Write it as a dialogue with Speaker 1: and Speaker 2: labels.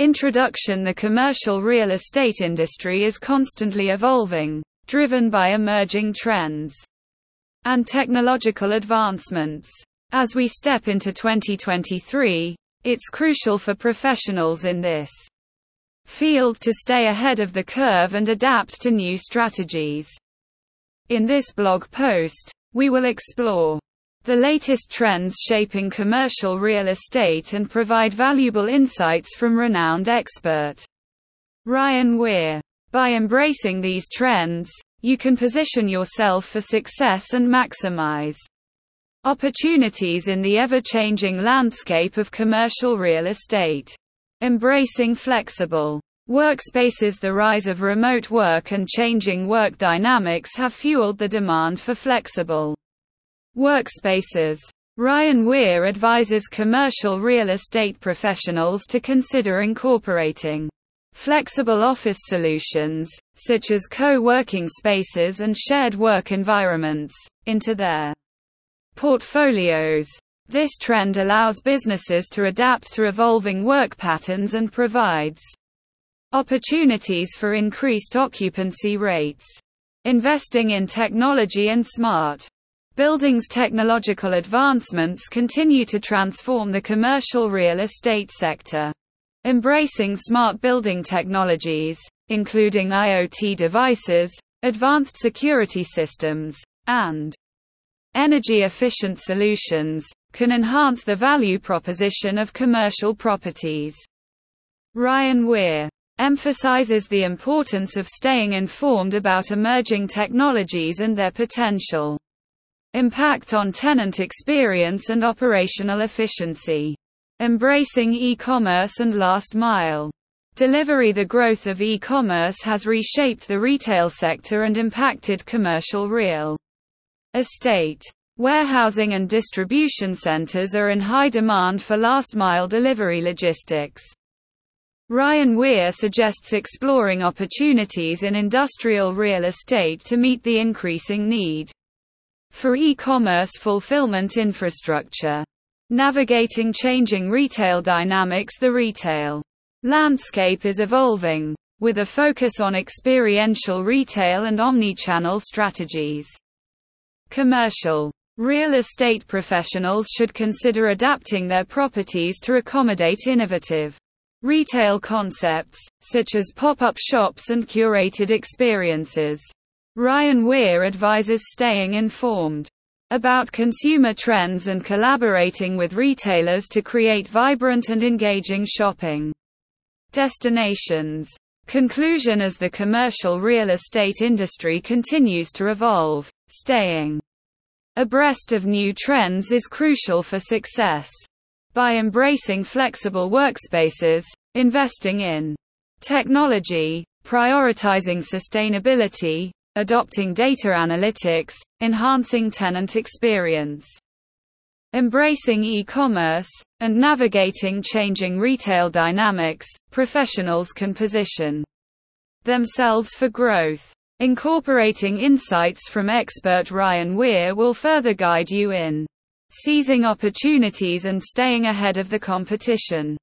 Speaker 1: Introduction The commercial real estate industry is constantly evolving, driven by emerging trends and technological advancements. As we step into 2023, it's crucial for professionals in this field to stay ahead of the curve and adapt to new strategies. In this blog post, we will explore the latest trends shaping commercial real estate and provide valuable insights from renowned expert Ryan Weir. By embracing these trends, you can position yourself for success and maximize opportunities in the ever changing landscape of commercial real estate. Embracing flexible workspaces The rise of remote work and changing work dynamics have fueled the demand for flexible workspaces. Ryan Weir advises commercial real estate professionals to consider incorporating flexible office solutions, such as co working spaces and shared work environments, into their portfolios. This trend allows businesses to adapt to evolving work patterns and provides opportunities for increased occupancy rates. Investing in technology and smart buildings technological advancements continue to transform the commercial real estate sector. Embracing smart building technologies, including IoT devices, advanced security systems, and energy efficient solutions, can enhance the value proposition of commercial properties. Ryan Weir emphasizes the importance of staying informed about emerging technologies and their potential impact on tenant experience and operational efficiency. Embracing e-commerce and last mile delivery The growth of e-commerce has reshaped the retail sector and impacted commercial real estate. Warehousing and distribution centers are in high demand for last-mile delivery logistics. Ryan Weir suggests exploring opportunities in industrial real estate to meet the increasing need for e-commerce fulfillment infrastructure. Navigating changing retail dynamics The retail landscape is evolving, with a focus on experiential retail and omni-channel strategies. Commercial Real estate professionals should consider adapting their properties to accommodate innovative retail concepts, such as pop up shops and curated experiences. Ryan Weir advises staying informed about consumer trends and collaborating with retailers to create vibrant and engaging shopping destinations. Conclusion As the commercial real estate industry continues to evolve, staying abreast of new trends is crucial for success. By embracing flexible workspaces, investing in technology, prioritizing sustainability, adopting data analytics, enhancing tenant experience, embracing e-commerce, and navigating changing retail dynamics, professionals can position themselves for growth. Incorporating insights from expert Ryan Weir will further guide you in seizing opportunities and staying ahead of the competition.